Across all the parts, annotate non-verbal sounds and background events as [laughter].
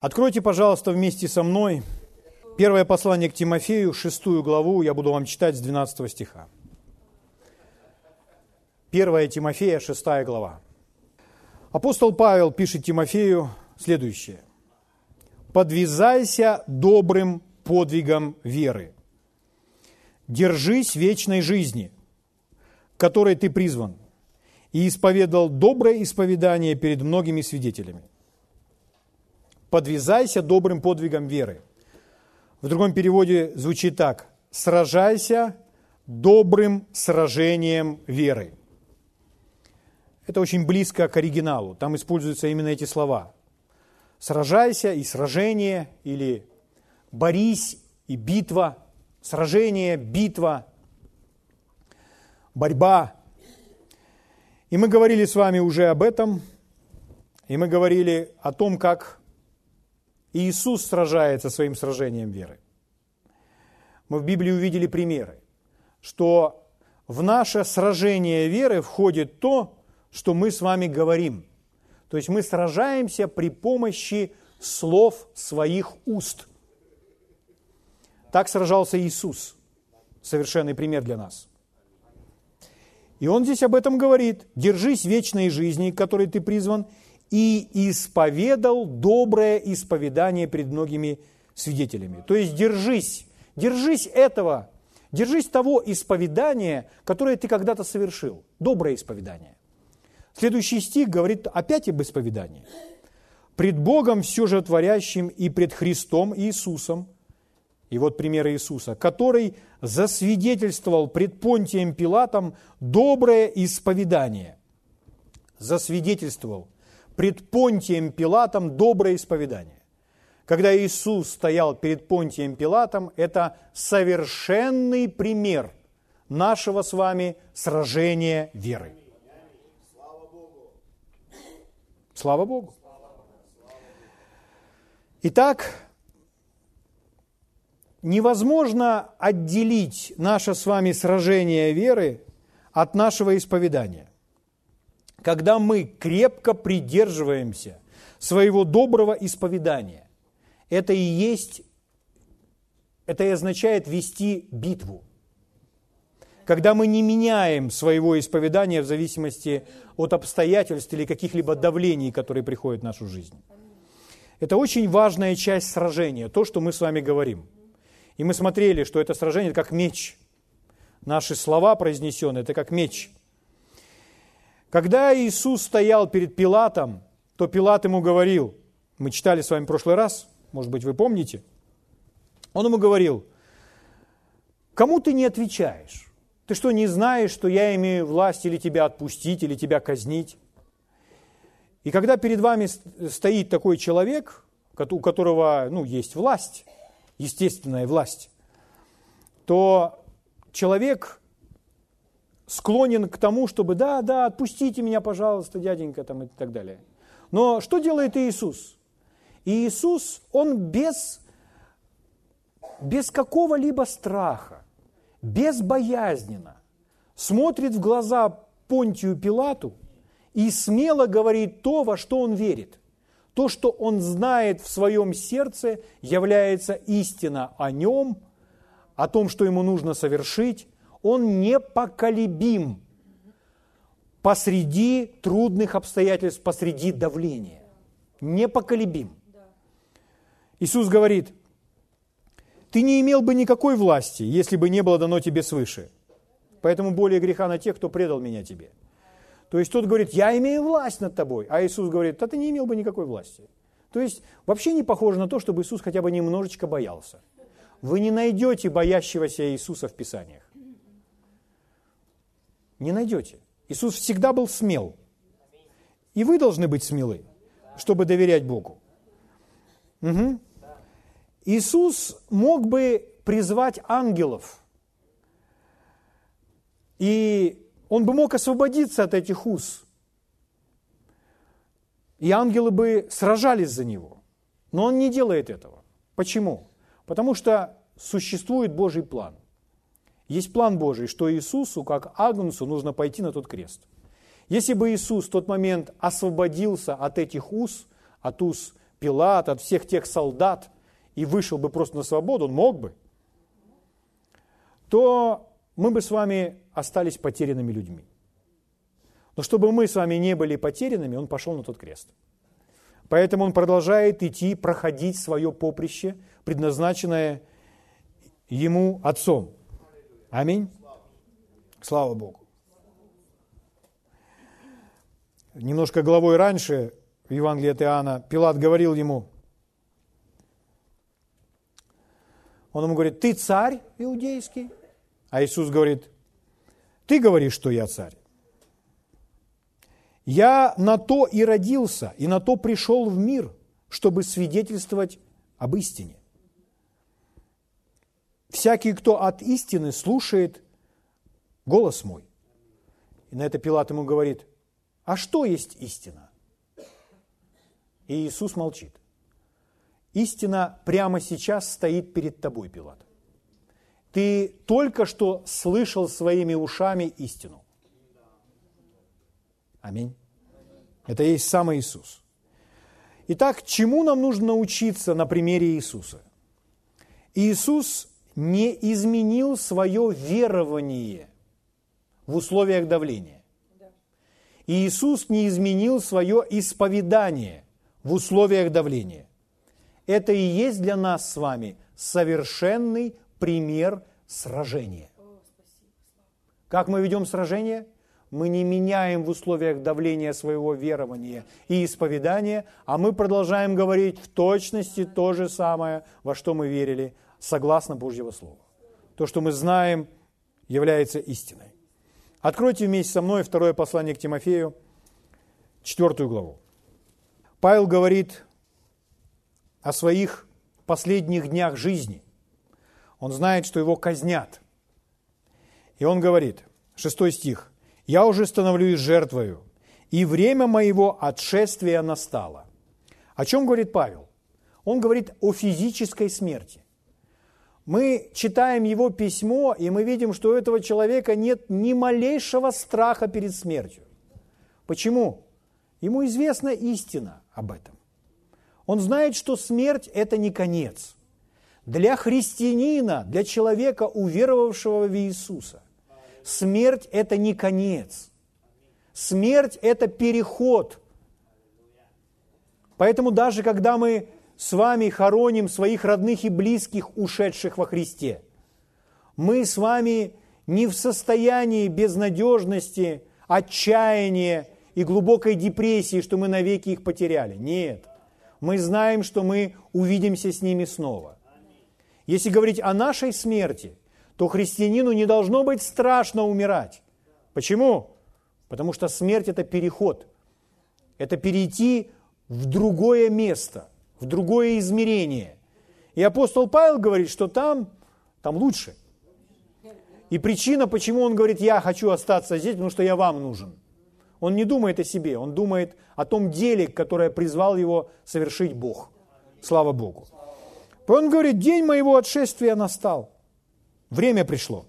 Откройте, пожалуйста, вместе со мной первое послание к Тимофею, шестую главу, я буду вам читать с 12 стиха. Первая Тимофея, шестая глава. Апостол Павел пишет Тимофею следующее. «Подвязайся добрым подвигом веры. Держись вечной жизни, которой ты призван, и исповедал доброе исповедание перед многими свидетелями подвязайся добрым подвигом веры. В другом переводе звучит так. Сражайся добрым сражением веры. Это очень близко к оригиналу. Там используются именно эти слова. Сражайся и сражение, или борись и битва, сражение, битва, борьба. И мы говорили с вами уже об этом, и мы говорили о том, как и Иисус сражается своим сражением веры. Мы в Библии увидели примеры, что в наше сражение веры входит то, что мы с вами говорим. То есть мы сражаемся при помощи слов своих уст. Так сражался Иисус. Совершенный пример для нас. И он здесь об этом говорит. «Держись вечной жизни, к которой ты призван, и исповедал доброе исповедание пред многими свидетелями. То есть держись, держись этого, держись того исповедания, которое ты когда-то совершил. Доброе исповедание. Следующий стих говорит опять об исповедании. «Пред Богом все же творящим и пред Христом Иисусом». И вот пример Иисуса, который засвидетельствовал пред Понтием Пилатом доброе исповедание. Засвидетельствовал – пред Понтием Пилатом доброе исповедание. Когда Иисус стоял перед Понтием Пилатом, это совершенный пример нашего с вами сражения веры. Слава Богу. Итак, невозможно отделить наше с вами сражение веры от нашего исповедания когда мы крепко придерживаемся своего доброго исповедания. Это и есть, это и означает вести битву. Когда мы не меняем своего исповедания в зависимости от обстоятельств или каких-либо давлений, которые приходят в нашу жизнь. Это очень важная часть сражения, то, что мы с вами говорим. И мы смотрели, что это сражение это как меч. Наши слова произнесенные – это как меч – когда Иисус стоял перед Пилатом, то Пилат ему говорил, мы читали с вами в прошлый раз, может быть, вы помните, он ему говорил, кому ты не отвечаешь? Ты что, не знаешь, что я имею власть или тебя отпустить, или тебя казнить? И когда перед вами стоит такой человек, у которого ну, есть власть, естественная власть, то человек склонен к тому, чтобы да, да, отпустите меня, пожалуйста, дяденька, там и так далее. Но что делает Иисус? Иисус, Он без, без какого-либо страха, безбоязненно смотрит в глаза Понтию Пилату и смело говорит то, во что он верит. То, что он знает в своем сердце, является истина о нем, о том, что ему нужно совершить, он непоколебим посреди трудных обстоятельств, посреди давления. Непоколебим. Иисус говорит, ты не имел бы никакой власти, если бы не было дано тебе свыше. Поэтому более греха на тех, кто предал меня тебе. То есть тот говорит, я имею власть над тобой, а Иисус говорит, да ты не имел бы никакой власти. То есть вообще не похоже на то, чтобы Иисус хотя бы немножечко боялся. Вы не найдете боящегося Иисуса в Писаниях. Не найдете. Иисус всегда был смел. И вы должны быть смелы, чтобы доверять Богу. Угу. Иисус мог бы призвать ангелов, и он бы мог освободиться от этих уз. И ангелы бы сражались за него. Но он не делает этого. Почему? Потому что существует Божий план. Есть план Божий, что Иисусу, как Агнцу, нужно пойти на тот крест. Если бы Иисус в тот момент освободился от этих уз, от уз Пилат, от всех тех солдат и вышел бы просто на свободу, он мог бы, то мы бы с вами остались потерянными людьми. Но чтобы мы с вами не были потерянными, он пошел на тот крест. Поэтому он продолжает идти, проходить свое поприще, предназначенное ему Отцом. Аминь. Слава Богу. Немножко главой раньше, в Евангелии от Иоанна, Пилат говорил ему, он ему говорит, ты царь иудейский? А Иисус говорит, ты говоришь, что я царь. Я на то и родился, и на то пришел в мир, чтобы свидетельствовать об истине. Всякий, кто от истины слушает голос мой. И на это Пилат ему говорит, а что есть истина? И Иисус молчит. Истина прямо сейчас стоит перед тобой, Пилат. Ты только что слышал своими ушами истину. Аминь. Это есть сам Иисус. Итак, чему нам нужно научиться на примере Иисуса? Иисус не изменил свое верование в условиях давления. Иисус не изменил свое исповедание в условиях давления. Это и есть для нас с вами совершенный пример сражения. Как мы ведем сражение? Мы не меняем в условиях давления своего верования и исповедания, а мы продолжаем говорить в точности то же самое, во что мы верили, согласно Божьего Слова. То, что мы знаем, является истиной. Откройте вместе со мной второе послание к Тимофею, четвертую главу. Павел говорит о своих последних днях жизни. Он знает, что его казнят. И он говорит, шестой стих, «Я уже становлюсь жертвою, и время моего отшествия настало». О чем говорит Павел? Он говорит о физической смерти. Мы читаем его письмо, и мы видим, что у этого человека нет ни малейшего страха перед смертью. Почему? Ему известна истина об этом. Он знает, что смерть – это не конец. Для христианина, для человека, уверовавшего в Иисуса, смерть – это не конец. Смерть – это переход. Поэтому даже когда мы с вами хороним своих родных и близких, ушедших во Христе. Мы с вами не в состоянии безнадежности, отчаяния и глубокой депрессии, что мы навеки их потеряли. Нет. Мы знаем, что мы увидимся с ними снова. Если говорить о нашей смерти, то христианину не должно быть страшно умирать. Почему? Потому что смерть – это переход. Это перейти в другое место – в другое измерение. И апостол Павел говорит, что там, там лучше. И причина, почему он говорит, я хочу остаться здесь, потому что я вам нужен. Он не думает о себе, он думает о том деле, которое призвал его совершить Бог. Слава Богу. Он говорит, день моего отшествия настал. Время пришло.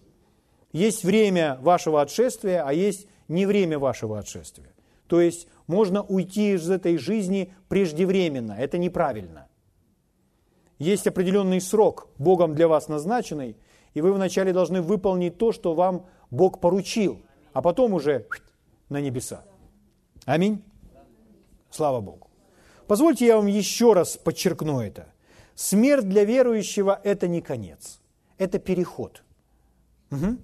Есть время вашего отшествия, а есть не время вашего отшествия. То есть можно уйти из этой жизни преждевременно. Это неправильно. Есть определенный срок, Богом для вас назначенный, и вы вначале должны выполнить то, что вам Бог поручил, а потом уже на небеса. Аминь. Слава Богу. Позвольте я вам еще раз подчеркну это. Смерть для верующего – это не конец, это переход. Угу.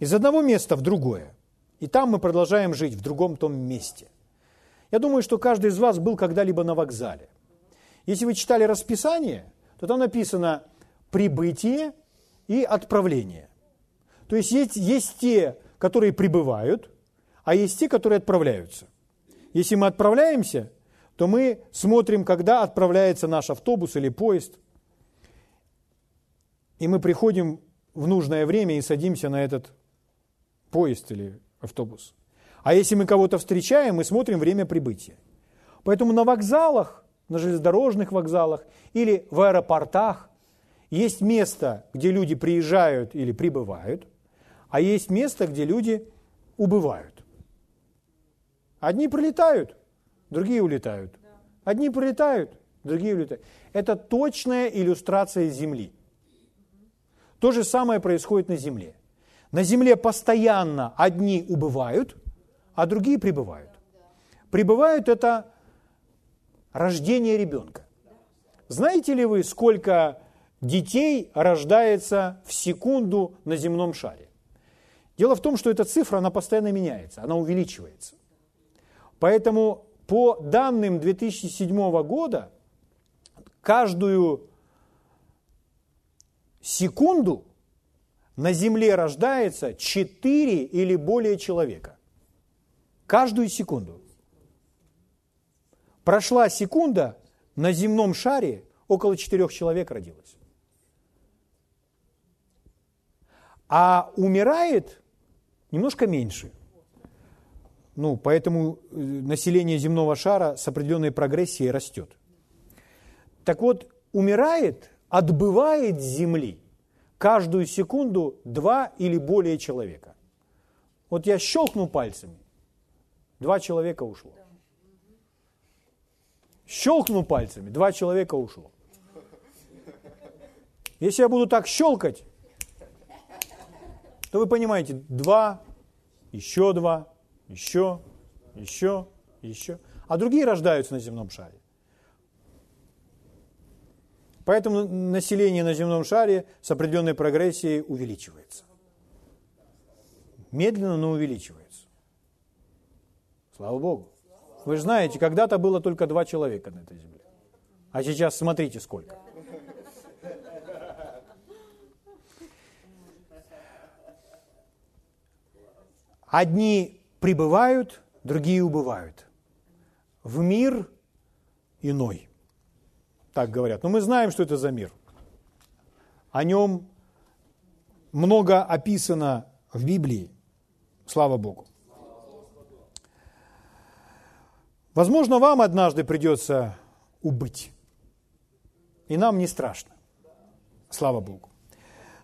Из одного места в другое. И там мы продолжаем жить, в другом том месте. Я думаю, что каждый из вас был когда-либо на вокзале. Если вы читали расписание, то там написано прибытие и отправление. То есть есть, есть те, которые прибывают, а есть те, которые отправляются. Если мы отправляемся, то мы смотрим, когда отправляется наш автобус или поезд, и мы приходим в нужное время и садимся на этот поезд или автобус. А если мы кого-то встречаем, мы смотрим время прибытия. Поэтому на вокзалах, на железнодорожных вокзалах или в аэропортах есть место, где люди приезжают или прибывают, а есть место, где люди убывают. Одни прилетают, другие улетают. Одни прилетают, другие улетают. Это точная иллюстрация Земли. То же самое происходит на Земле. На Земле постоянно одни убывают, а другие прибывают. Прибывают – это рождение ребенка. Знаете ли вы, сколько детей рождается в секунду на земном шаре? Дело в том, что эта цифра, она постоянно меняется, она увеличивается. Поэтому по данным 2007 года, каждую секунду на Земле рождается 4 или более человека. Каждую секунду. Прошла секунда, на земном шаре около 4 человек родилось. А умирает немножко меньше. Ну, поэтому э, население земного шара с определенной прогрессией растет. Так вот, умирает, отбывает Земли каждую секунду два или более человека. Вот я щелкну пальцами, два человека ушло. Щелкну пальцами, два человека ушло. Если я буду так щелкать, то вы понимаете, два, еще два, еще, еще, еще. А другие рождаются на земном шаре. Поэтому население на земном шаре с определенной прогрессией увеличивается. Медленно, но увеличивается. Слава Богу. Вы же знаете, когда-то было только два человека на этой земле. А сейчас смотрите сколько. Одни прибывают, другие убывают. В мир иной. Так говорят. Но мы знаем, что это за мир. О нем много описано в Библии. Слава Богу. Возможно, вам однажды придется убыть. И нам не страшно. Слава Богу.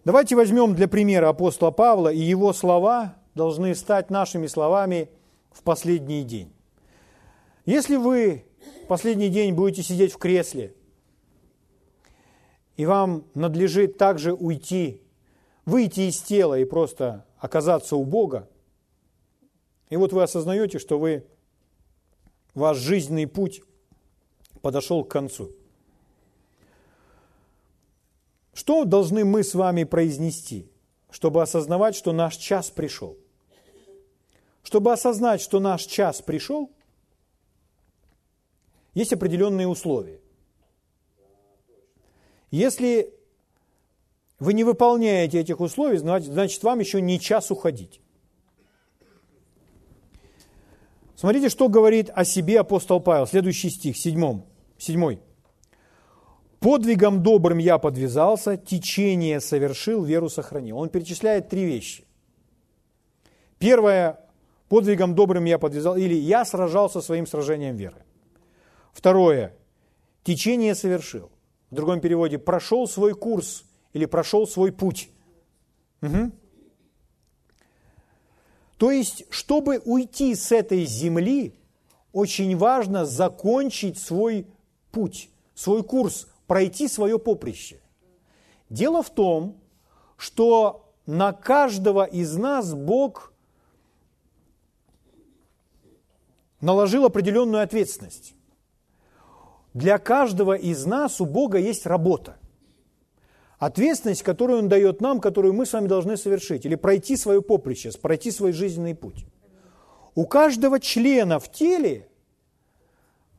Давайте возьмем для примера апостола Павла, и его слова должны стать нашими словами в последний день. Если вы в последний день будете сидеть в кресле, и вам надлежит также уйти, выйти из тела и просто оказаться у Бога, и вот вы осознаете, что вы ваш жизненный путь подошел к концу. Что должны мы с вами произнести, чтобы осознавать, что наш час пришел? Чтобы осознать, что наш час пришел, есть определенные условия. Если вы не выполняете этих условий, значит, вам еще не час уходить. Смотрите, что говорит о себе апостол Павел. Следующий стих, седьмом, седьмой. «Подвигом добрым я подвязался, течение совершил, веру сохранил». Он перечисляет три вещи. Первое, подвигом добрым я подвязал, или я сражался своим сражением веры. Второе, течение совершил. В другом переводе, прошел свой курс или прошел свой путь. Угу. То есть, чтобы уйти с этой земли, очень важно закончить свой путь, свой курс, пройти свое поприще. Дело в том, что на каждого из нас Бог наложил определенную ответственность. Для каждого из нас у Бога есть работа ответственность, которую Он дает нам, которую мы с вами должны совершить, или пройти свое поприще, пройти свой жизненный путь. У каждого члена в теле,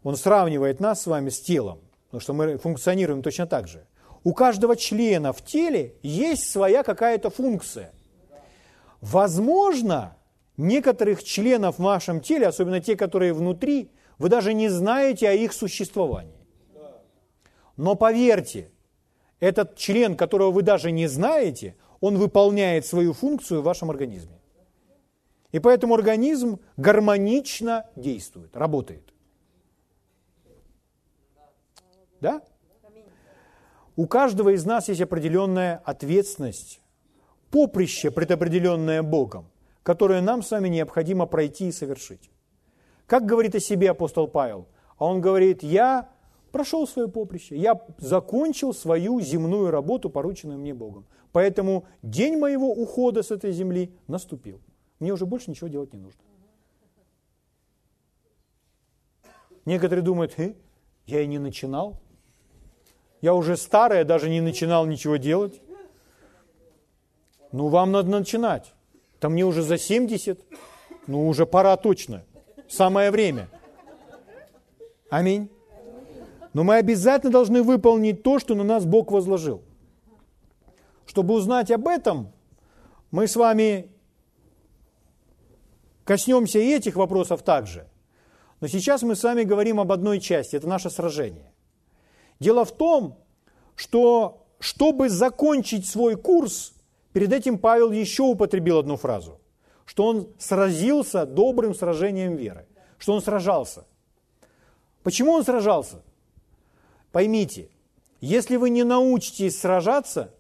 он сравнивает нас с вами с телом, потому что мы функционируем точно так же. У каждого члена в теле есть своя какая-то функция. Возможно, некоторых членов в вашем теле, особенно те, которые внутри, вы даже не знаете о их существовании. Но поверьте, этот член, которого вы даже не знаете, он выполняет свою функцию в вашем организме. И поэтому организм гармонично действует, работает. Да? У каждого из нас есть определенная ответственность, поприще, предопределенное Богом, которое нам с вами необходимо пройти и совершить. Как говорит о себе апостол Павел? А он говорит, я прошел свое поприще, я закончил свою земную работу, порученную мне Богом. Поэтому день моего ухода с этой земли наступил. Мне уже больше ничего делать не нужно. Некоторые думают, э, я и не начинал. Я уже старая, даже не начинал ничего делать. Ну, вам надо начинать. Там мне уже за 70. Ну, уже пора точно. Самое время. Аминь. Но мы обязательно должны выполнить то, что на нас Бог возложил. Чтобы узнать об этом, мы с вами коснемся и этих вопросов также. Но сейчас мы с вами говорим об одной части, это наше сражение. Дело в том, что чтобы закончить свой курс, перед этим Павел еще употребил одну фразу, что он сразился добрым сражением веры, что он сражался. Почему он сражался? Поймите, если вы не научитесь сражаться,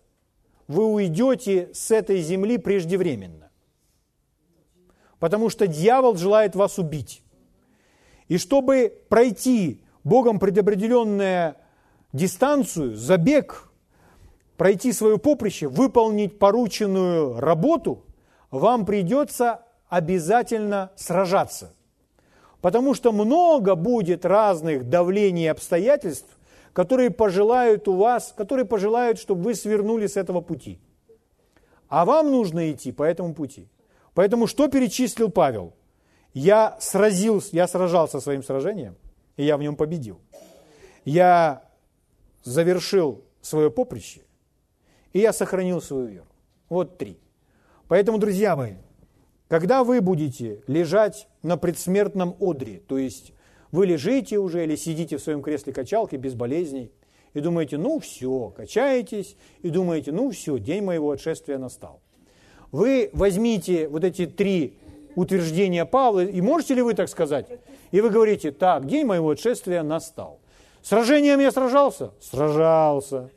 вы уйдете с этой земли преждевременно. Потому что дьявол желает вас убить. И чтобы пройти Богом предопределенную дистанцию, забег, пройти свое поприще, выполнить порученную работу, вам придется обязательно сражаться. Потому что много будет разных давлений и обстоятельств, которые пожелают у вас, которые пожелают, чтобы вы свернули с этого пути. А вам нужно идти по этому пути. Поэтому что перечислил Павел? Я сразился, я сражался своим сражением, и я в нем победил. Я завершил свое поприще, и я сохранил свою веру. Вот три. Поэтому, друзья мои, когда вы будете лежать на предсмертном одре, то есть вы лежите уже или сидите в своем кресле качалки без болезней и думаете, ну все, качаетесь, и думаете, ну все, день моего отшествия настал. Вы возьмите вот эти три утверждения Павла, и можете ли вы так сказать? И вы говорите, так, день моего отшествия настал. Сражением я сражался? Сражался.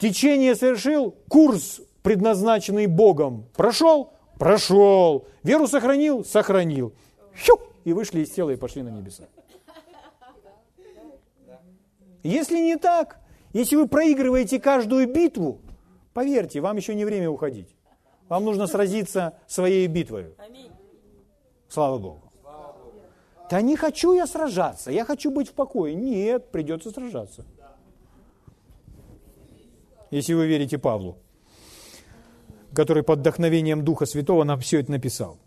Течение совершил? Курс, предназначенный Богом, прошел? Прошел. Веру сохранил? Сохранил. Щук! и вышли из тела и пошли на небеса. Если не так, если вы проигрываете каждую битву, поверьте, вам еще не время уходить. Вам нужно сразиться своей битвой. Слава Богу. Да не хочу я сражаться, я хочу быть в покое. Нет, придется сражаться. Если вы верите Павлу, который под вдохновением Духа Святого нам все это написал.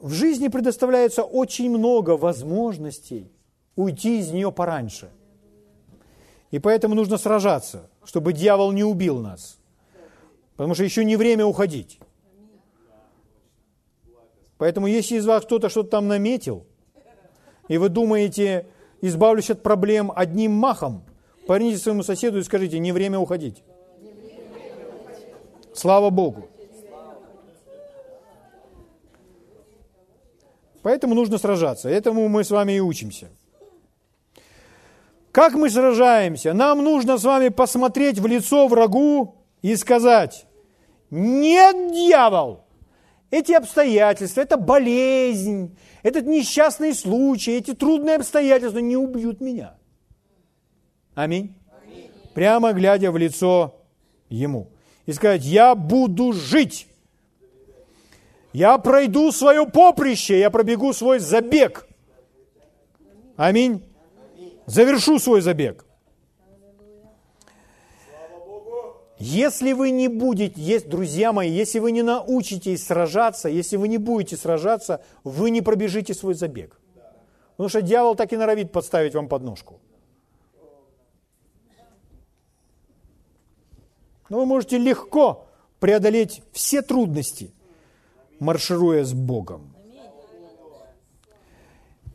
В жизни предоставляется очень много возможностей уйти из нее пораньше. И поэтому нужно сражаться, чтобы дьявол не убил нас. Потому что еще не время уходить. Поэтому если из вас кто-то что-то там наметил, и вы думаете, избавлюсь от проблем одним махом, поверните своему соседу и скажите, не время уходить. Слава Богу. Поэтому нужно сражаться. Этому мы с вами и учимся. Как мы сражаемся? Нам нужно с вами посмотреть в лицо врагу и сказать, нет, дьявол, эти обстоятельства, эта болезнь, этот несчастный случай, эти трудные обстоятельства не убьют меня. Аминь. Прямо глядя в лицо ему. И сказать, я буду жить я пройду свое поприще, я пробегу свой забег. Аминь. Завершу свой забег. Если вы не будете, есть, друзья мои, если вы не научитесь сражаться, если вы не будете сражаться, вы не пробежите свой забег. Потому что дьявол так и норовит подставить вам подножку. Но вы можете легко преодолеть все трудности, маршируя с Богом.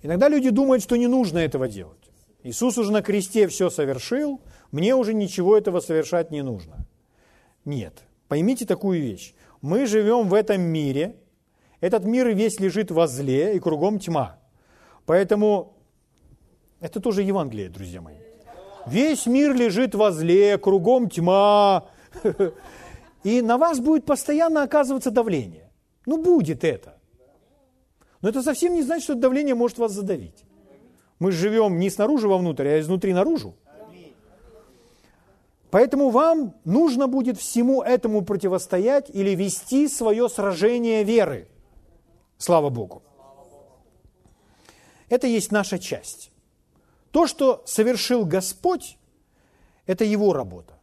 Иногда люди думают, что не нужно этого делать. Иисус уже на кресте все совершил, мне уже ничего этого совершать не нужно. Нет, поймите такую вещь. Мы живем в этом мире, этот мир весь лежит во зле, и кругом тьма. Поэтому это тоже Евангелие, друзья мои. Весь мир лежит во зле, кругом тьма, [laughs] и на вас будет постоянно оказываться давление. Ну, будет это. Но это совсем не значит, что давление может вас задавить. Мы живем не снаружи вовнутрь, а изнутри наружу. Поэтому вам нужно будет всему этому противостоять или вести свое сражение веры. Слава Богу. Это есть наша часть. То, что совершил Господь, это Его работа.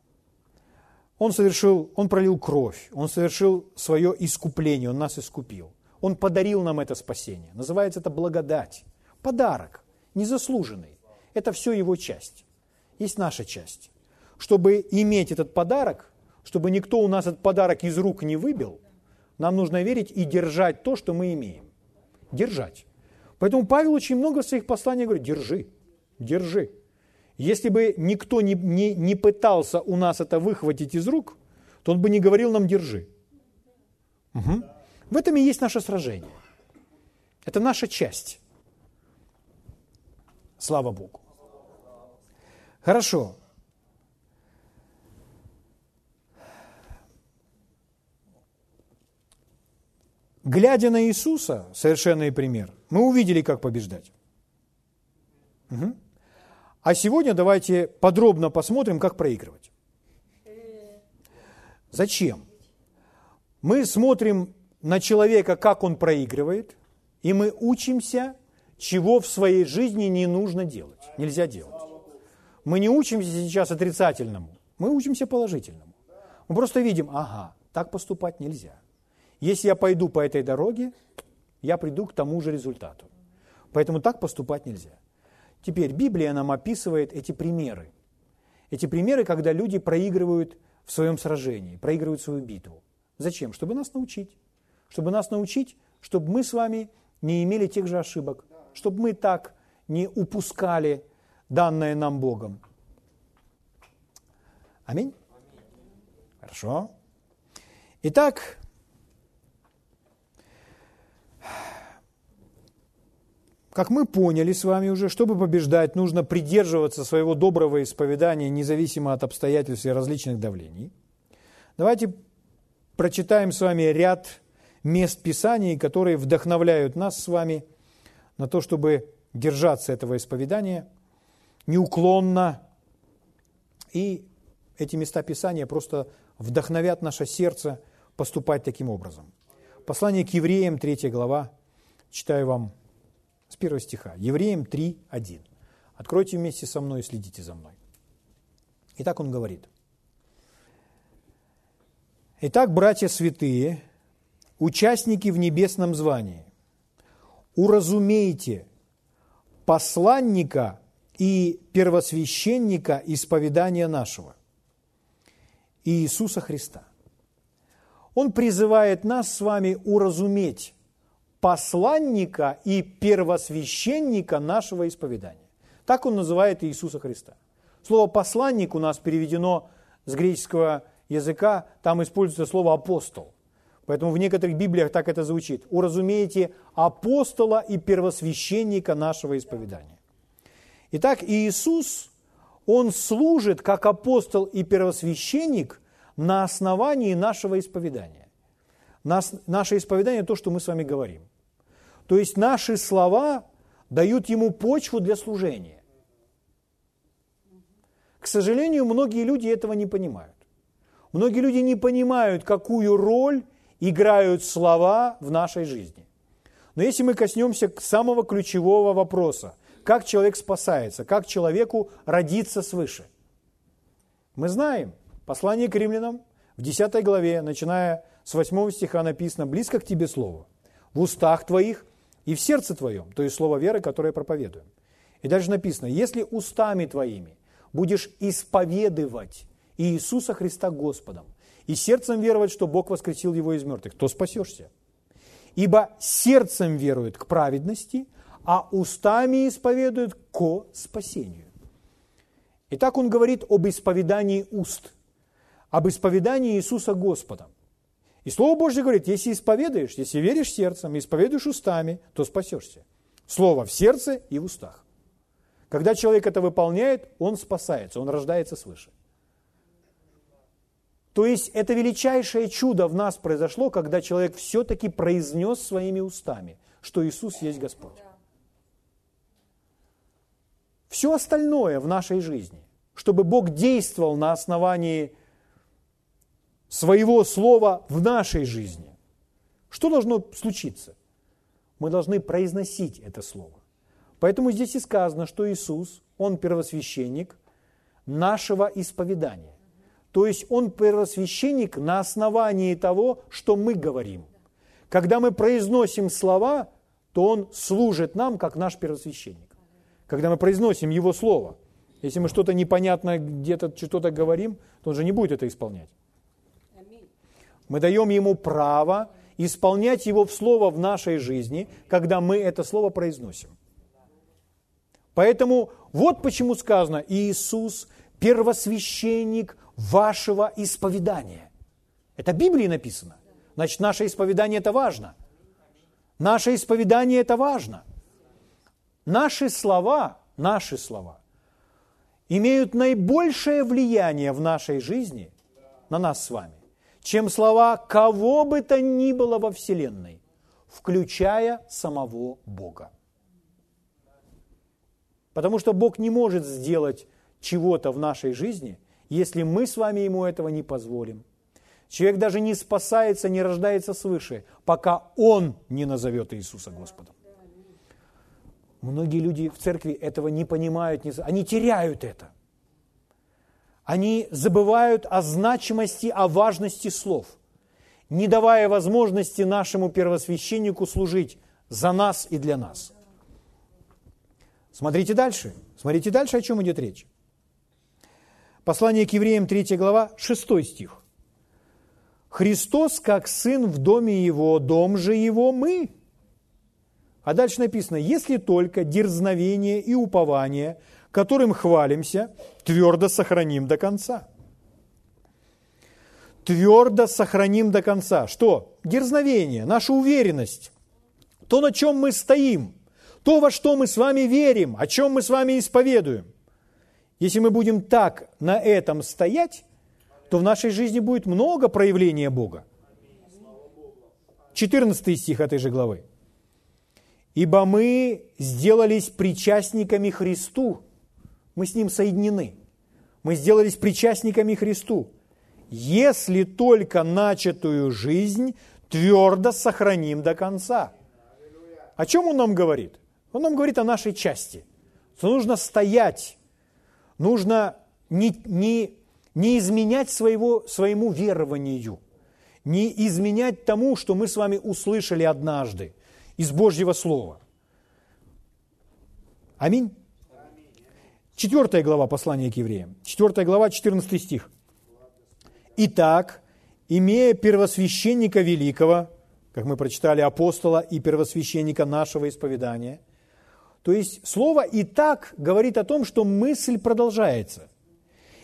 Он совершил, Он пролил кровь, Он совершил свое искупление, Он нас искупил. Он подарил нам это спасение. Называется это благодать. Подарок, незаслуженный. Это все Его часть. Есть наша часть. Чтобы иметь этот подарок, чтобы никто у нас этот подарок из рук не выбил, нам нужно верить и держать то, что мы имеем. Держать. Поэтому Павел очень много в своих посланиях говорит, держи, держи. Если бы никто не, не, не пытался у нас это выхватить из рук, то он бы не говорил нам «держи». Угу. В этом и есть наше сражение. Это наша часть. Слава Богу. Хорошо. Глядя на Иисуса, совершенный пример, мы увидели, как побеждать. Угу. А сегодня давайте подробно посмотрим, как проигрывать. Зачем? Мы смотрим на человека, как он проигрывает, и мы учимся, чего в своей жизни не нужно делать, нельзя делать. Мы не учимся сейчас отрицательному, мы учимся положительному. Мы просто видим, ага, так поступать нельзя. Если я пойду по этой дороге, я приду к тому же результату. Поэтому так поступать нельзя. Теперь Библия нам описывает эти примеры. Эти примеры, когда люди проигрывают в своем сражении, проигрывают свою битву. Зачем? Чтобы нас научить. Чтобы нас научить, чтобы мы с вами не имели тех же ошибок, чтобы мы так не упускали данное нам Богом. Аминь? Хорошо. Итак, Как мы поняли с вами уже, чтобы побеждать, нужно придерживаться своего доброго исповедания, независимо от обстоятельств и различных давлений. Давайте прочитаем с вами ряд мест Писаний, которые вдохновляют нас с вами на то, чтобы держаться этого исповедания неуклонно. И эти места Писания просто вдохновят наше сердце поступать таким образом. Послание к евреям, 3 глава, читаю вам с первого стиха. Евреям 3, 1. Откройте вместе со мной и следите за мной. Итак, он говорит. Итак, братья святые, участники в небесном звании, уразумейте посланника и первосвященника исповедания нашего, Иисуса Христа. Он призывает нас с вами уразуметь посланника и первосвященника нашего исповедания. Так он называет Иисуса Христа. Слово «посланник» у нас переведено с греческого языка, там используется слово «апостол». Поэтому в некоторых Библиях так это звучит. «Уразумеете апостола и первосвященника нашего исповедания». Итак, Иисус, Он служит как апостол и первосвященник на основании нашего исповедания. Нас, наше исповедание – то, что мы с вами говорим. То есть наши слова дают ему почву для служения. К сожалению, многие люди этого не понимают. Многие люди не понимают, какую роль играют слова в нашей жизни. Но если мы коснемся самого ключевого вопроса, как человек спасается, как человеку родиться свыше. Мы знаем, послание к римлянам в 10 главе, начиная с 8 стиха написано «Близко к тебе слово, в устах твоих и в сердце твоем», то есть слово веры, которое проповедуем. И дальше написано «Если устами твоими будешь исповедовать Иисуса Христа Господом и сердцем веровать, что Бог воскресил Его из мертвых, то спасешься. Ибо сердцем верует к праведности, а устами исповедует ко спасению». Итак, он говорит об исповедании уст, об исповедании Иисуса Господом. И Слово Божье говорит, если исповедуешь, если веришь сердцем, исповедуешь устами, то спасешься. Слово в сердце и в устах. Когда человек это выполняет, он спасается, он рождается свыше. То есть это величайшее чудо в нас произошло, когда человек все-таки произнес своими устами что Иисус есть Господь. Все остальное в нашей жизни, чтобы Бог действовал на основании своего слова в нашей жизни, что должно случиться? Мы должны произносить это слово. Поэтому здесь и сказано, что Иисус, Он первосвященник нашего исповедания. То есть Он первосвященник на основании того, что мы говорим. Когда мы произносим слова, то Он служит нам, как наш первосвященник. Когда мы произносим Его Слово, если мы что-то непонятно где-то что-то говорим, то Он же не будет это исполнять. Мы даем Ему право исполнять Его в Слово в нашей жизни, когда мы это Слово произносим. Поэтому вот почему сказано, Иисус – первосвященник вашего исповедания. Это в Библии написано. Значит, наше исповедание – это важно. Наше исповедание – это важно. Наши слова, наши слова имеют наибольшее влияние в нашей жизни на нас с вами, чем слова кого бы то ни было во Вселенной, включая самого Бога. Потому что Бог не может сделать чего-то в нашей жизни, если мы с вами Ему этого не позволим. Человек даже не спасается, не рождается свыше, пока он не назовет Иисуса Господом. Многие люди в церкви этого не понимают, не, они теряют это. Они забывают о значимости, о важности слов, не давая возможности нашему первосвященнику служить за нас и для нас. Смотрите дальше. Смотрите дальше, о чем идет речь. Послание к евреям, 3 глава, 6 стих. «Христос, как Сын в доме Его, дом же Его мы». А дальше написано, «Если только дерзновение и упование – которым хвалимся, твердо сохраним до конца. Твердо сохраним до конца. Что? Дерзновение, наша уверенность, то, на чем мы стоим, то, во что мы с вами верим, о чем мы с вами исповедуем. Если мы будем так на этом стоять, то в нашей жизни будет много проявления Бога. 14 стих этой же главы. «Ибо мы сделались причастниками Христу, мы с Ним соединены. Мы сделались причастниками Христу. Если только начатую жизнь твердо сохраним до конца. О чем Он нам говорит? Он нам говорит о нашей части. Что нужно стоять, нужно не, не, не изменять своего, своему верованию, не изменять тому, что мы с вами услышали однажды из Божьего Слова. Аминь. Четвертая глава послания к евреям. Четвертая глава, 14 стих. «Итак, имея первосвященника великого, как мы прочитали, апостола и первосвященника нашего исповедания, то есть слово «итак» говорит о том, что мысль продолжается.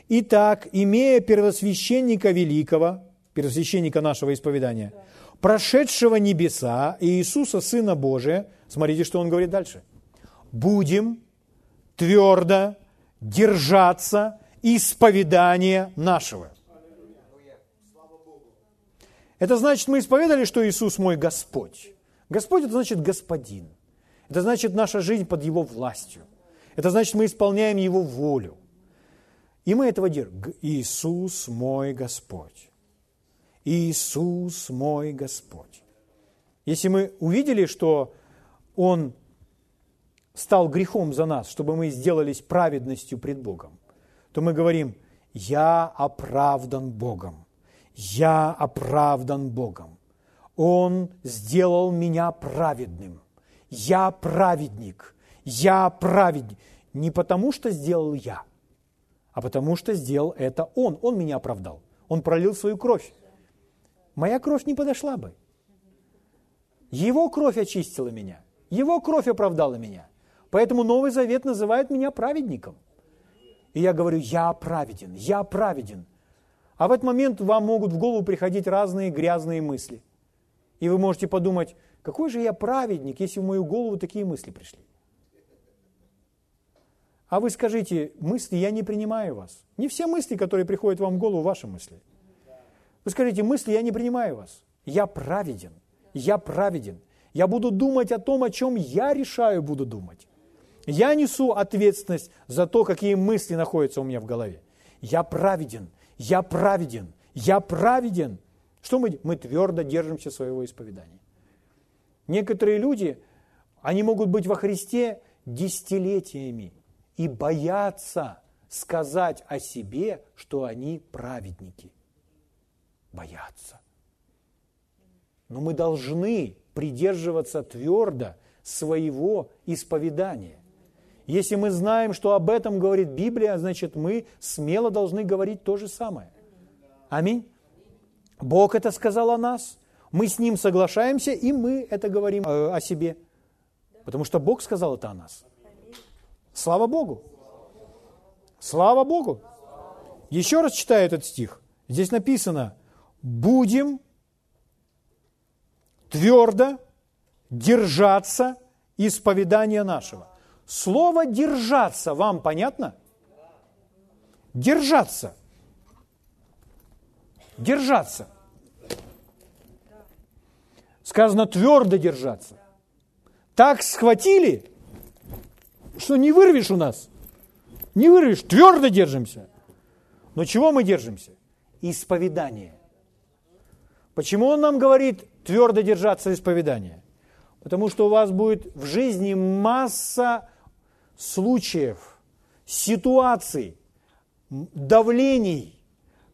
«Итак, имея первосвященника великого, первосвященника нашего исповедания, прошедшего небеса и Иисуса, Сына Божия, смотрите, что он говорит дальше, будем твердо держаться исповедания нашего. Это значит, мы исповедали, что Иисус мой Господь. Господь – это значит Господин. Это значит наша жизнь под Его властью. Это значит, мы исполняем Его волю. И мы этого держим. Иисус мой Господь. Иисус мой Господь. Если мы увидели, что Он стал грехом за нас, чтобы мы сделались праведностью пред Богом, то мы говорим, я оправдан Богом, я оправдан Богом. Он сделал меня праведным. Я праведник, я праведник. Не потому, что сделал я, а потому, что сделал это Он. Он меня оправдал. Он пролил свою кровь. Моя кровь не подошла бы. Его кровь очистила меня. Его кровь оправдала меня. Поэтому Новый Завет называет меня праведником. И я говорю, я праведен, я праведен. А в этот момент вам могут в голову приходить разные грязные мысли. И вы можете подумать, какой же я праведник, если в мою голову такие мысли пришли. А вы скажите, мысли я не принимаю вас. Не все мысли, которые приходят вам в голову, ваши мысли. Вы скажите, мысли я не принимаю вас. Я праведен, я праведен. Я буду думать о том, о чем я решаю буду думать. Я несу ответственность за то, какие мысли находятся у меня в голове. Я праведен, я праведен, я праведен. Что мы? Мы твердо держимся своего исповедания. Некоторые люди, они могут быть во Христе десятилетиями и боятся сказать о себе, что они праведники. Боятся. Но мы должны придерживаться твердо своего исповедания. Если мы знаем, что об этом говорит Библия, значит мы смело должны говорить то же самое. Аминь. Бог это сказал о нас, мы с Ним соглашаемся, и мы это говорим э, о себе. Потому что Бог сказал это о нас. Слава Богу! Слава Богу! Еще раз читаю этот стих. Здесь написано, будем твердо держаться исповедания нашего. Слово «держаться» вам понятно? Держаться. Держаться. Сказано твердо держаться. Так схватили, что не вырвешь у нас. Не вырвешь, твердо держимся. Но чего мы держимся? Исповедание. Почему он нам говорит твердо держаться исповедания? Потому что у вас будет в жизни масса случаев, ситуаций, давлений,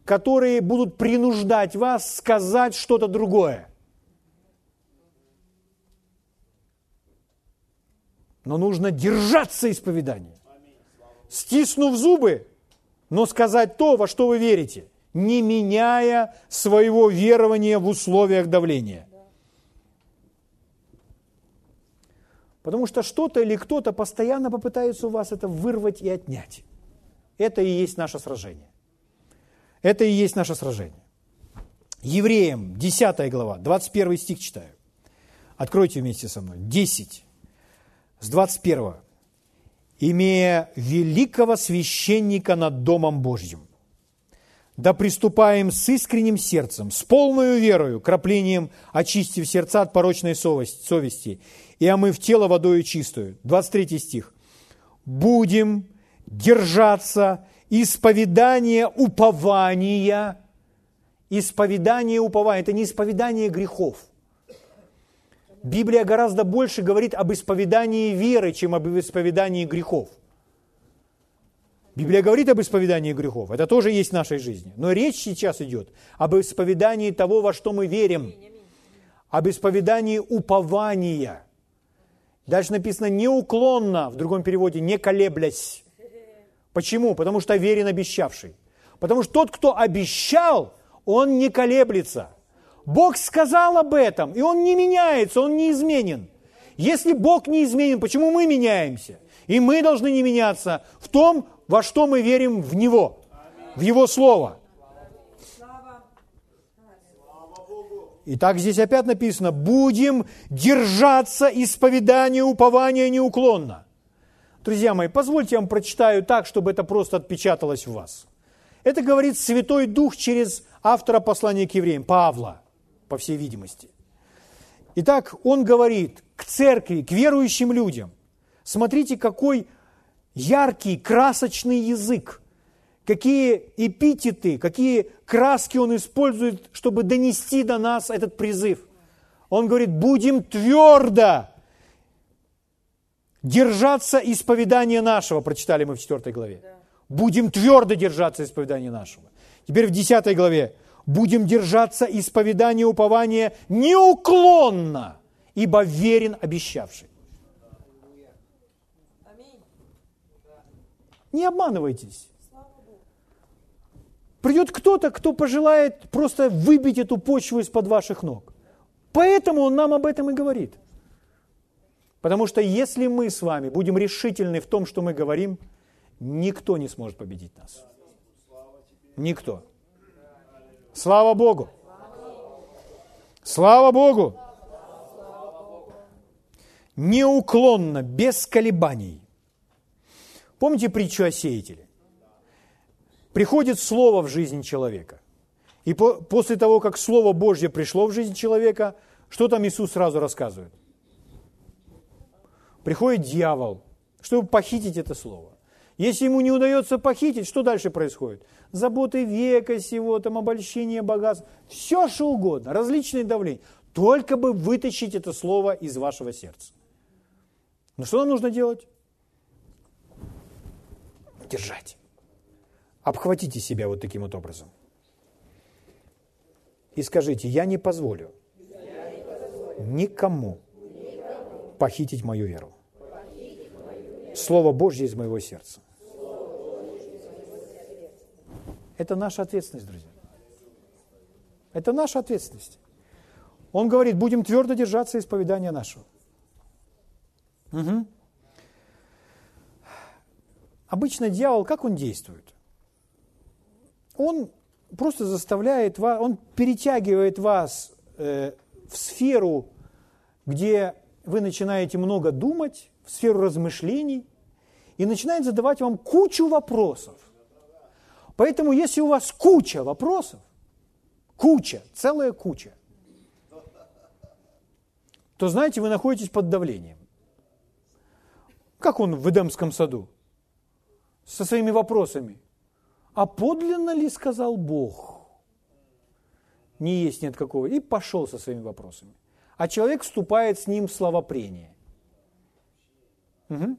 которые будут принуждать вас сказать что-то другое. Но нужно держаться исповедания. Стиснув зубы, но сказать то, во что вы верите, не меняя своего верования в условиях давления. Потому что что-то или кто-то постоянно попытается у вас это вырвать и отнять. Это и есть наше сражение. Это и есть наше сражение. Евреям, 10 глава, 21 стих читаю. Откройте вместе со мной. 10, с 21. «Имея великого священника над Домом Божьим, да приступаем с искренним сердцем, с полной верою, краплением очистив сердца от порочной совести, и омыв тело водою чистую. 23 стих. Будем держаться исповедания упования. Исповедание упования. Это не исповедание грехов. Библия гораздо больше говорит об исповедании веры, чем об исповедании грехов. Библия говорит об исповедании грехов, это тоже есть в нашей жизни. Но речь сейчас идет об исповедании того, во что мы верим, об исповедании упования. Дальше написано неуклонно, в другом переводе не колеблясь. Почему? Потому что верен обещавший. Потому что тот, кто обещал, он не колеблется. Бог сказал об этом, и он не меняется, он не изменен. Если Бог не изменен, почему мы меняемся? И мы должны не меняться в том, во что мы верим в Него, в Его Слово. Итак, здесь опять написано, будем держаться исповедания, упования неуклонно. Друзья мои, позвольте я вам прочитаю так, чтобы это просто отпечаталось в вас. Это говорит Святой Дух через автора послания к евреям, Павла, по всей видимости. Итак, он говорит к церкви, к верующим людям, смотрите, какой яркий, красочный язык, какие эпитеты, какие краски он использует, чтобы донести до нас этот призыв. Он говорит, будем твердо держаться исповедания нашего, прочитали мы в 4 главе. Будем твердо держаться исповедания нашего. Теперь в 10 главе. Будем держаться исповедания упования неуклонно, ибо верен обещавший. Не обманывайтесь. Придет кто-то, кто пожелает просто выбить эту почву из-под ваших ног. Поэтому он нам об этом и говорит. Потому что если мы с вами будем решительны в том, что мы говорим, никто не сможет победить нас. Никто. Слава Богу! Слава Богу! Неуклонно, без колебаний. Помните притчу о сеятеле? Приходит Слово в жизнь человека. И по, после того, как Слово Божье пришло в жизнь человека, что там Иисус сразу рассказывает? приходит дьявол, чтобы похитить это слово. Если ему не удается похитить, что дальше происходит? Заботы века сего, там обольщение богатств, все что угодно, различные давления. Только бы вытащить это слово из вашего сердца. Но что нам нужно делать? Держать. Обхватите себя вот таким вот образом. И скажите, я не позволю, никому, похитить мою веру. Слово Божье из моего сердца. Это наша ответственность, друзья. Это наша ответственность. Он говорит, будем твердо держаться исповедания нашего. Угу. Обычно дьявол, как он действует? Он просто заставляет вас, он перетягивает вас э, в сферу, где вы начинаете много думать, в сферу размышлений, и начинает задавать вам кучу вопросов. Поэтому, если у вас куча вопросов, куча, целая куча, то, знаете, вы находитесь под давлением. Как он в Эдемском саду? Со своими вопросами. А подлинно ли сказал Бог? Не есть нет какого. И пошел со своими вопросами. А человек вступает с ним в словопрение. Угу.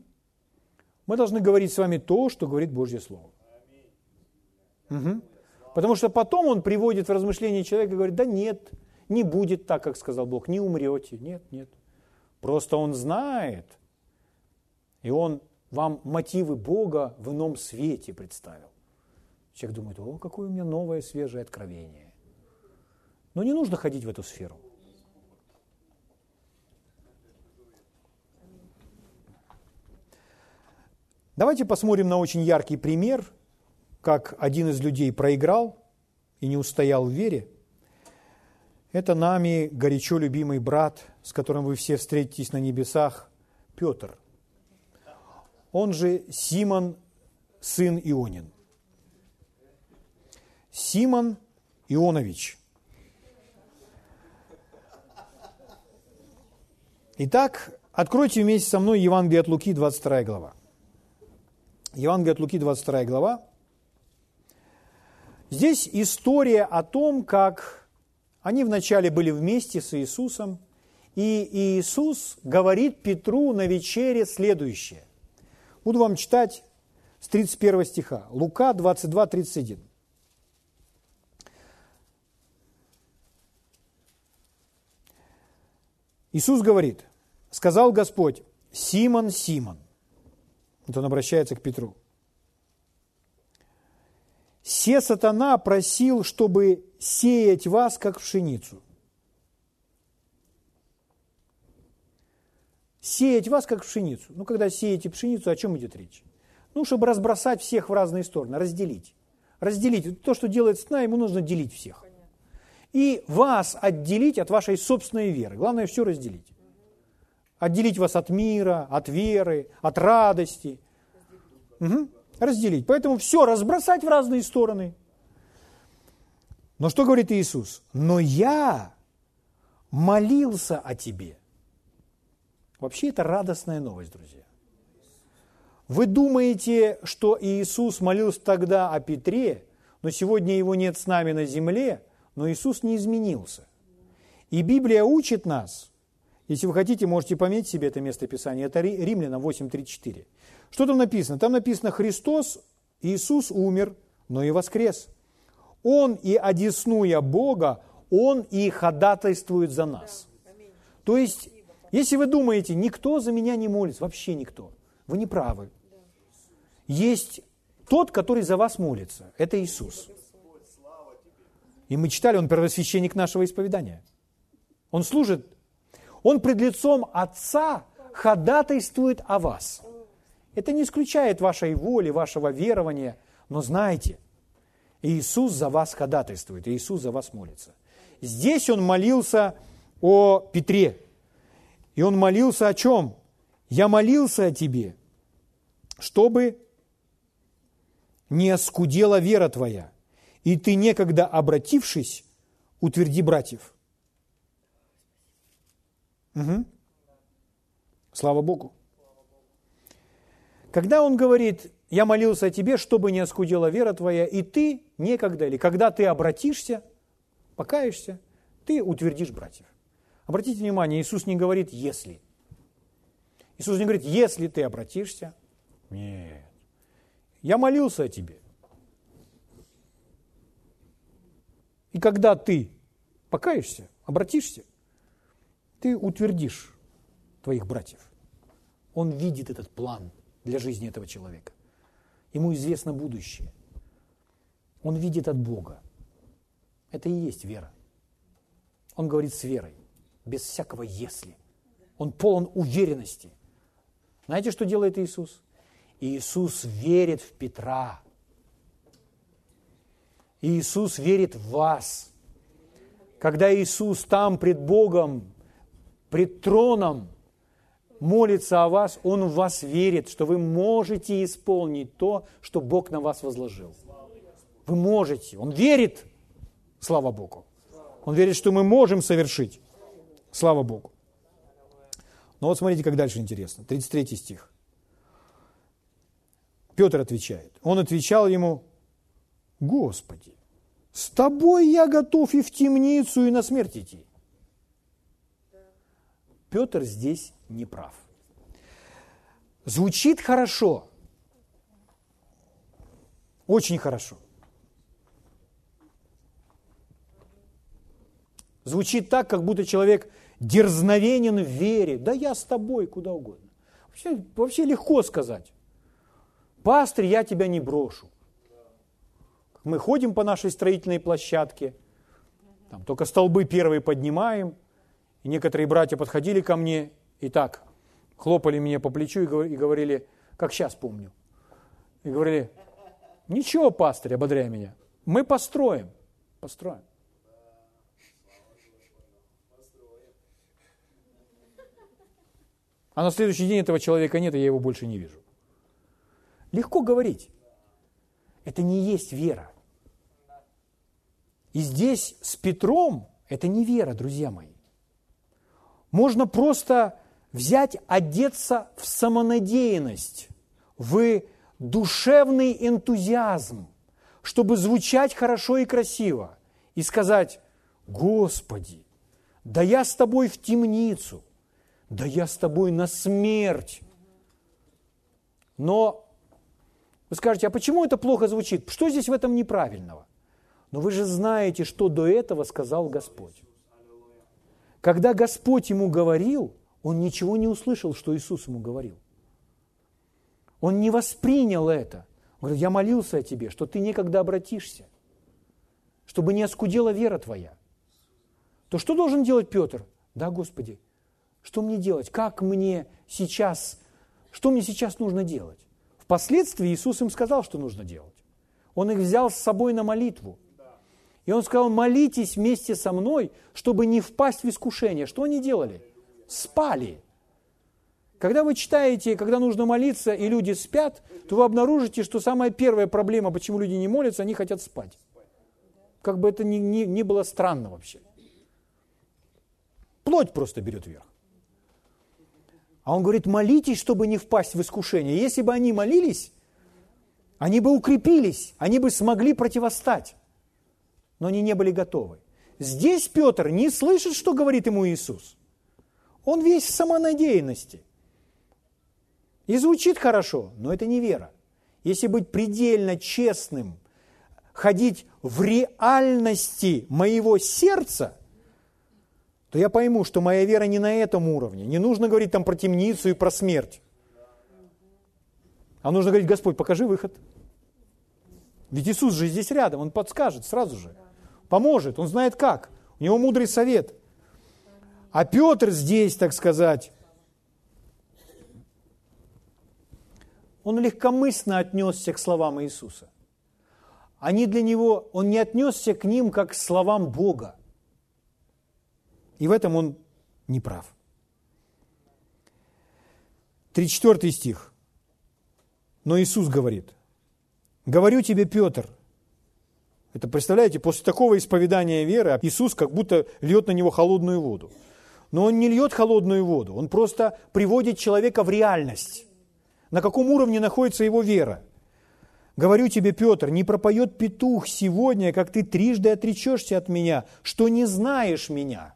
Мы должны говорить с вами то, что говорит Божье Слово. Угу. Потому что потом он приводит в размышление человека и говорит, да нет, не будет так, как сказал Бог, не умрете. Нет, нет. Просто он знает, и он вам мотивы Бога в ином свете представил. Человек думает, о, какое у меня новое, свежее откровение. Но не нужно ходить в эту сферу. Давайте посмотрим на очень яркий пример, как один из людей проиграл и не устоял в вере. Это нами горячо любимый брат, с которым вы все встретитесь на небесах, Петр. Он же Симон, сын Ионин. Симон Ионович. Итак, откройте вместе со мной Евангелие от Луки, 22 глава. Евангелие от Луки, 22 глава. Здесь история о том, как они вначале были вместе с Иисусом, и Иисус говорит Петру на вечере следующее. Буду вам читать с 31 стиха. Лука 22, 31. Иисус говорит, сказал Господь, Симон, Симон. Вот он обращается к Петру. Се сатана просил, чтобы сеять вас, как пшеницу. Сеять вас, как пшеницу. Ну, когда сеете пшеницу, о чем идет речь? Ну, чтобы разбросать всех в разные стороны, разделить. Разделить. То, что делает сна, ему нужно делить всех и вас отделить от вашей собственной веры. Главное все разделить. Отделить вас от мира, от веры, от радости. Угу. Разделить. Поэтому все разбросать в разные стороны. Но что говорит Иисус? Но я молился о тебе. Вообще это радостная новость, друзья. Вы думаете, что Иисус молился тогда о Петре, но сегодня его нет с нами на земле – но Иисус не изменился. И Библия учит нас, если вы хотите, можете пометить себе это место Писания, это Римляна 8.34. Что там написано? Там написано, Христос, Иисус умер, но и воскрес. Он и одеснуя Бога, Он и ходатайствует за нас. То есть, если вы думаете, никто за меня не молится, вообще никто, вы не правы. Есть тот, который за вас молится, это Иисус. И мы читали, он первосвященник нашего исповедания. Он служит, он пред лицом Отца ходатайствует о вас. Это не исключает вашей воли, вашего верования, но знайте, Иисус за вас ходатайствует, Иисус за вас молится. Здесь он молился о Петре. И он молился о чем? Я молился о тебе, чтобы не оскудела вера твоя и ты, некогда обратившись, утверди братьев. Угу. Слава Богу. Когда он говорит, я молился о тебе, чтобы не оскудела вера твоя, и ты некогда, или когда ты обратишься, покаешься, ты утвердишь братьев. Обратите внимание, Иисус не говорит «если». Иисус не говорит «если ты обратишься». Нет. Я молился о тебе. И когда ты покаешься, обратишься, ты утвердишь твоих братьев. Он видит этот план для жизни этого человека. Ему известно будущее. Он видит от Бога. Это и есть вера. Он говорит с верой, без всякого «если». Он полон уверенности. Знаете, что делает Иисус? Иисус верит в Петра. Иисус верит в вас. Когда Иисус там пред Богом, пред троном, молится о вас, Он в вас верит, что вы можете исполнить то, что Бог на вас возложил. Вы можете. Он верит, слава Богу. Он верит, что мы можем совершить. Слава Богу. Но вот смотрите, как дальше интересно. 33 стих. Петр отвечает. Он отвечал ему, Господи, с тобой я готов и в темницу, и на смерть идти. Петр здесь не прав. Звучит хорошо, очень хорошо. Звучит так, как будто человек дерзновенен в вере. Да я с тобой, куда угодно. Вообще, вообще легко сказать. Пастырь, я тебя не брошу. Мы ходим по нашей строительной площадке, там только столбы первые поднимаем, и некоторые братья подходили ко мне и так хлопали меня по плечу и говорили, как сейчас помню, и говорили, ничего, пастырь, ободряя меня, мы построим, построим. А на следующий день этого человека нет, и я его больше не вижу. Легко говорить. Это не есть вера. И здесь с Петром это не вера, друзья мои. Можно просто взять, одеться в самонадеянность, в душевный энтузиазм, чтобы звучать хорошо и красиво, и сказать, Господи, да я с тобой в темницу, да я с тобой на смерть. Но вы скажете, а почему это плохо звучит? Что здесь в этом неправильного? Но вы же знаете, что до этого сказал Господь. Когда Господь ему говорил, он ничего не услышал, что Иисус ему говорил. Он не воспринял это. Он говорит, я молился о тебе, что ты некогда обратишься, чтобы не оскудела вера твоя. То что должен делать Петр? Да, Господи, что мне делать? Как мне сейчас, что мне сейчас нужно делать? Впоследствии Иисус им сказал, что нужно делать. Он их взял с собой на молитву. И он сказал, молитесь вместе со мной, чтобы не впасть в искушение. Что они делали? Спали. Когда вы читаете, когда нужно молиться, и люди спят, то вы обнаружите, что самая первая проблема, почему люди не молятся, они хотят спать. Как бы это ни, ни, ни было странно вообще. Плоть просто берет верх. А он говорит, молитесь, чтобы не впасть в искушение. Если бы они молились, они бы укрепились, они бы смогли противостать. Но они не были готовы. Здесь Петр не слышит, что говорит ему Иисус. Он весь в самонадеянности. И звучит хорошо, но это не вера. Если быть предельно честным, ходить в реальности моего сердца – то я пойму, что моя вера не на этом уровне. Не нужно говорить там про темницу и про смерть. А нужно говорить, Господь, покажи выход. Ведь Иисус же здесь рядом, Он подскажет сразу же. Поможет, Он знает как. У Него мудрый совет. А Петр здесь, так сказать, он легкомысленно отнесся к словам Иисуса. Они для него, он не отнесся к ним как к словам Бога. И в этом он не прав. 34 стих. Но Иисус говорит, говорю тебе, Петр, это представляете, после такого исповедания веры Иисус как будто льет на него холодную воду. Но он не льет холодную воду, он просто приводит человека в реальность. на каком уровне находится его вера. Говорю тебе, Петр, не пропоет петух сегодня, как ты трижды отречешься от меня, что не знаешь меня.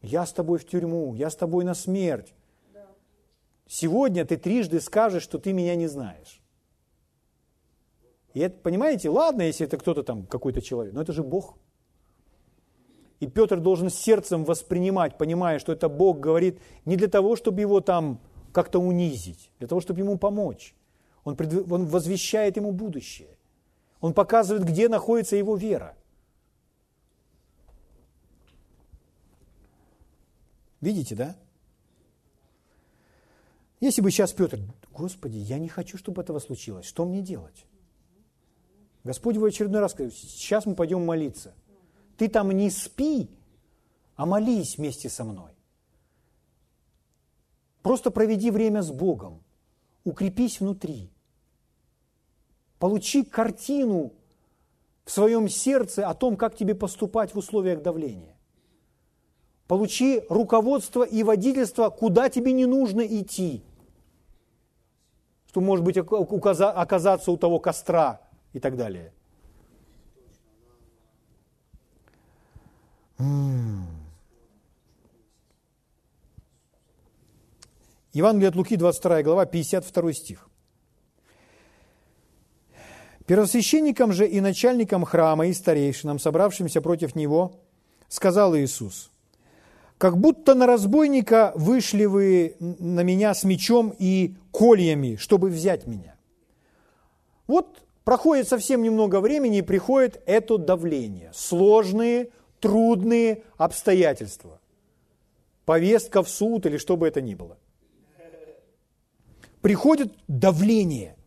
Я с тобой в тюрьму, я с тобой на смерть. Сегодня ты трижды скажешь, что ты меня не знаешь. И это, понимаете, ладно, если это кто-то там, какой-то человек, но это же Бог. И Петр должен сердцем воспринимать, понимая, что это Бог говорит не для того, чтобы его там как-то унизить, для того, чтобы ему помочь. Он, пред... он возвещает ему будущее. Он показывает, где находится его вера. Видите, да? Если бы сейчас Петр, Господи, я не хочу, чтобы этого случилось, что мне делать? Господь в очередной раз говорит, сейчас мы пойдем молиться. Ты там не спи, а молись вместе со мной. Просто проведи время с Богом, укрепись внутри. Получи картину в своем сердце о том, как тебе поступать в условиях давления. Получи руководство и водительство, куда тебе не нужно идти. Что может быть оказаться у того костра и так далее. Евангелие от Луки, 22 глава, 52 стих. Первосвященникам же и начальникам храма и старейшинам, собравшимся против него, сказал Иисус, «Как будто на разбойника вышли вы на меня с мечом и кольями, чтобы взять меня». Вот проходит совсем немного времени, и приходит это давление. Сложные, трудные обстоятельства. Повестка в суд или что бы это ни было. Приходит давление –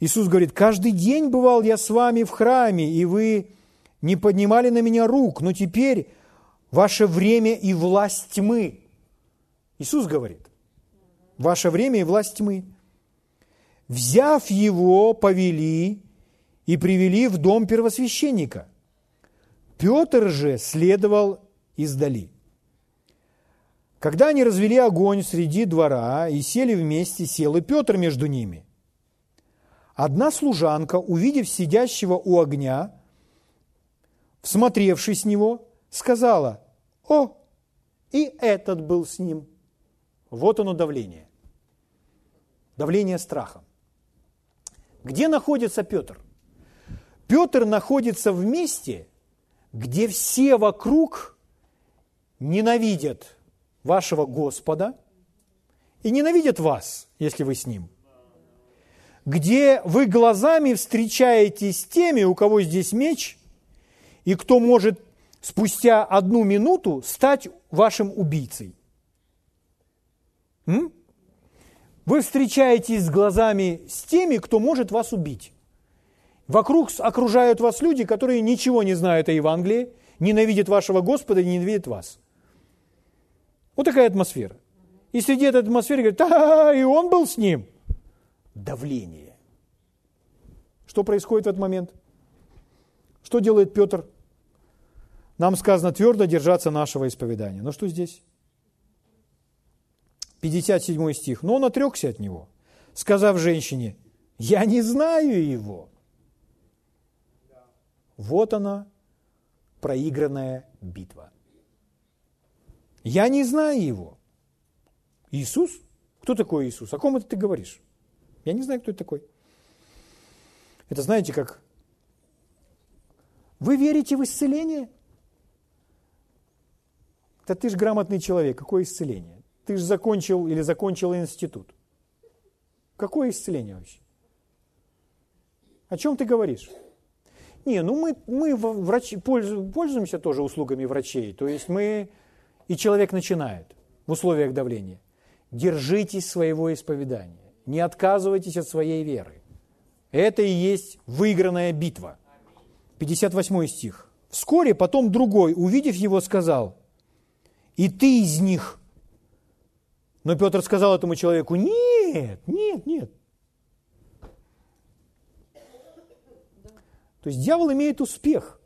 Иисус говорит, каждый день бывал я с вами в храме, и вы не поднимали на меня рук, но теперь ваше время и власть тьмы. Иисус говорит, ваше время и власть тьмы. Взяв его, повели и привели в дом первосвященника. Петр же следовал издали. Когда они развели огонь среди двора и сели вместе, сел и Петр между ними. Одна служанка, увидев сидящего у огня, всмотревшись в него, сказала, «О, и этот был с ним». Вот оно давление. Давление страхом. Где находится Петр? Петр находится в месте, где все вокруг ненавидят вашего Господа и ненавидят вас, если вы с Ним – где вы глазами встречаетесь с теми, у кого здесь меч, и кто может спустя одну минуту стать вашим убийцей. М? Вы встречаетесь с глазами с теми, кто может вас убить. Вокруг окружают вас люди, которые ничего не знают о Евангелии, ненавидят вашего Господа и ненавидят вас. Вот такая атмосфера. И среди этой атмосферы говорят, да, и он был с ним – давление. Что происходит в этот момент? Что делает Петр? Нам сказано твердо держаться нашего исповедания. Но что здесь? 57 стих. Но он отрекся от него, сказав женщине, я не знаю его. Вот она, проигранная битва. Я не знаю его. Иисус? Кто такой Иисус? О ком это ты говоришь? Я не знаю, кто это такой. Это знаете, как вы верите в исцеление? Да ты же грамотный человек, какое исцеление? Ты же закончил или закончил институт. Какое исцеление вообще? О чем ты говоришь? Не, ну мы, мы врачи, пользуемся тоже услугами врачей. То есть мы, и человек начинает в условиях давления. Держитесь своего исповедания не отказывайтесь от своей веры. Это и есть выигранная битва. 58 стих. Вскоре потом другой, увидев его, сказал, и ты из них. Но Петр сказал этому человеку, нет, нет, нет. То есть дьявол имеет успех.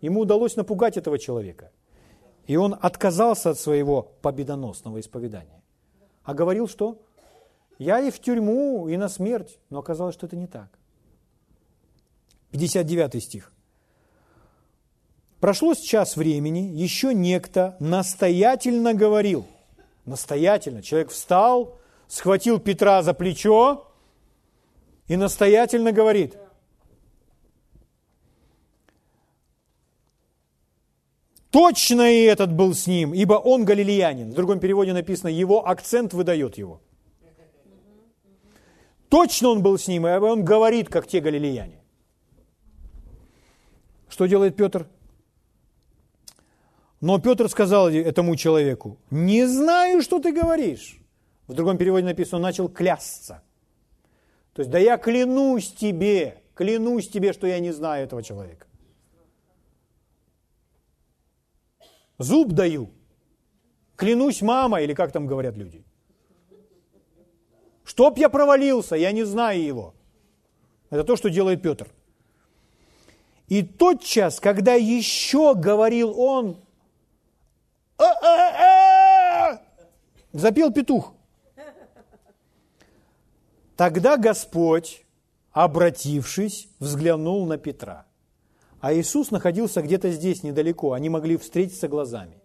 Ему удалось напугать этого человека. И он отказался от своего победоносного исповедания. А говорил что? Я и в тюрьму, и на смерть. Но оказалось, что это не так. 59 стих. Прошло час времени, еще некто настоятельно говорил. Настоятельно. Человек встал, схватил Петра за плечо и настоятельно говорит. Точно и этот был с ним, ибо он галилеянин. В другом переводе написано, его акцент выдает его. Точно он был с ним, и он говорит, как те галилеяне. Что делает Петр? Но Петр сказал этому человеку, не знаю, что ты говоришь. В другом переводе написано, он начал клясться. То есть, да я клянусь тебе, клянусь тебе, что я не знаю этого человека. Зуб даю. Клянусь мама, или как там говорят люди. Чтоб я провалился, я не знаю его. Это то, что делает Петр. И тот час, когда еще говорил он, запел петух. Тогда Господь, обратившись, взглянул на Петра. А Иисус находился где-то здесь, недалеко. Они могли встретиться глазами.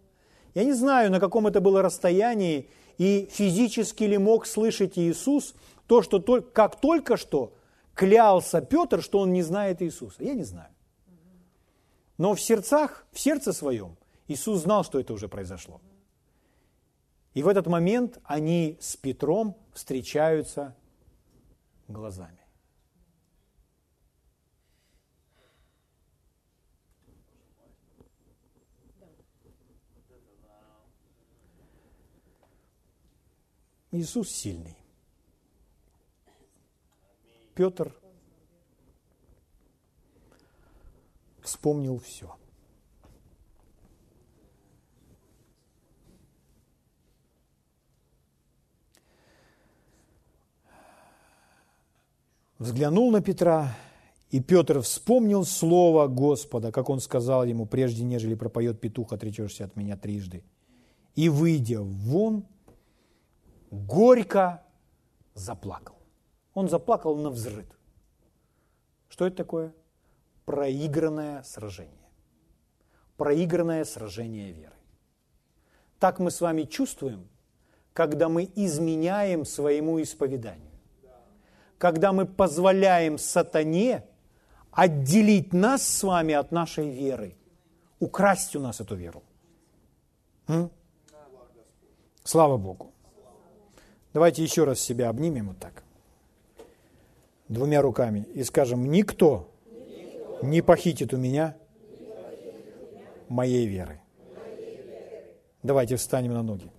Я не знаю, на каком это было расстоянии, и физически ли мог слышать Иисус то, что как только что клялся Петр, что он не знает Иисуса. Я не знаю. Но в сердцах, в сердце своем Иисус знал, что это уже произошло. И в этот момент они с Петром встречаются глазами. Иисус сильный. Петр вспомнил все. Взглянул на Петра, и Петр вспомнил слово Господа, как он сказал ему, прежде нежели пропоет петух, отречешься от меня трижды. И, выйдя вон, горько заплакал. Он заплакал на взрыв. Что это такое? Проигранное сражение. Проигранное сражение веры. Так мы с вами чувствуем, когда мы изменяем своему исповеданию когда мы позволяем сатане отделить нас с вами от нашей веры, украсть у нас эту веру. М? Слава Богу. Давайте еще раз себя обнимем вот так. Двумя руками и скажем, никто не похитит у меня моей веры. Давайте встанем на ноги.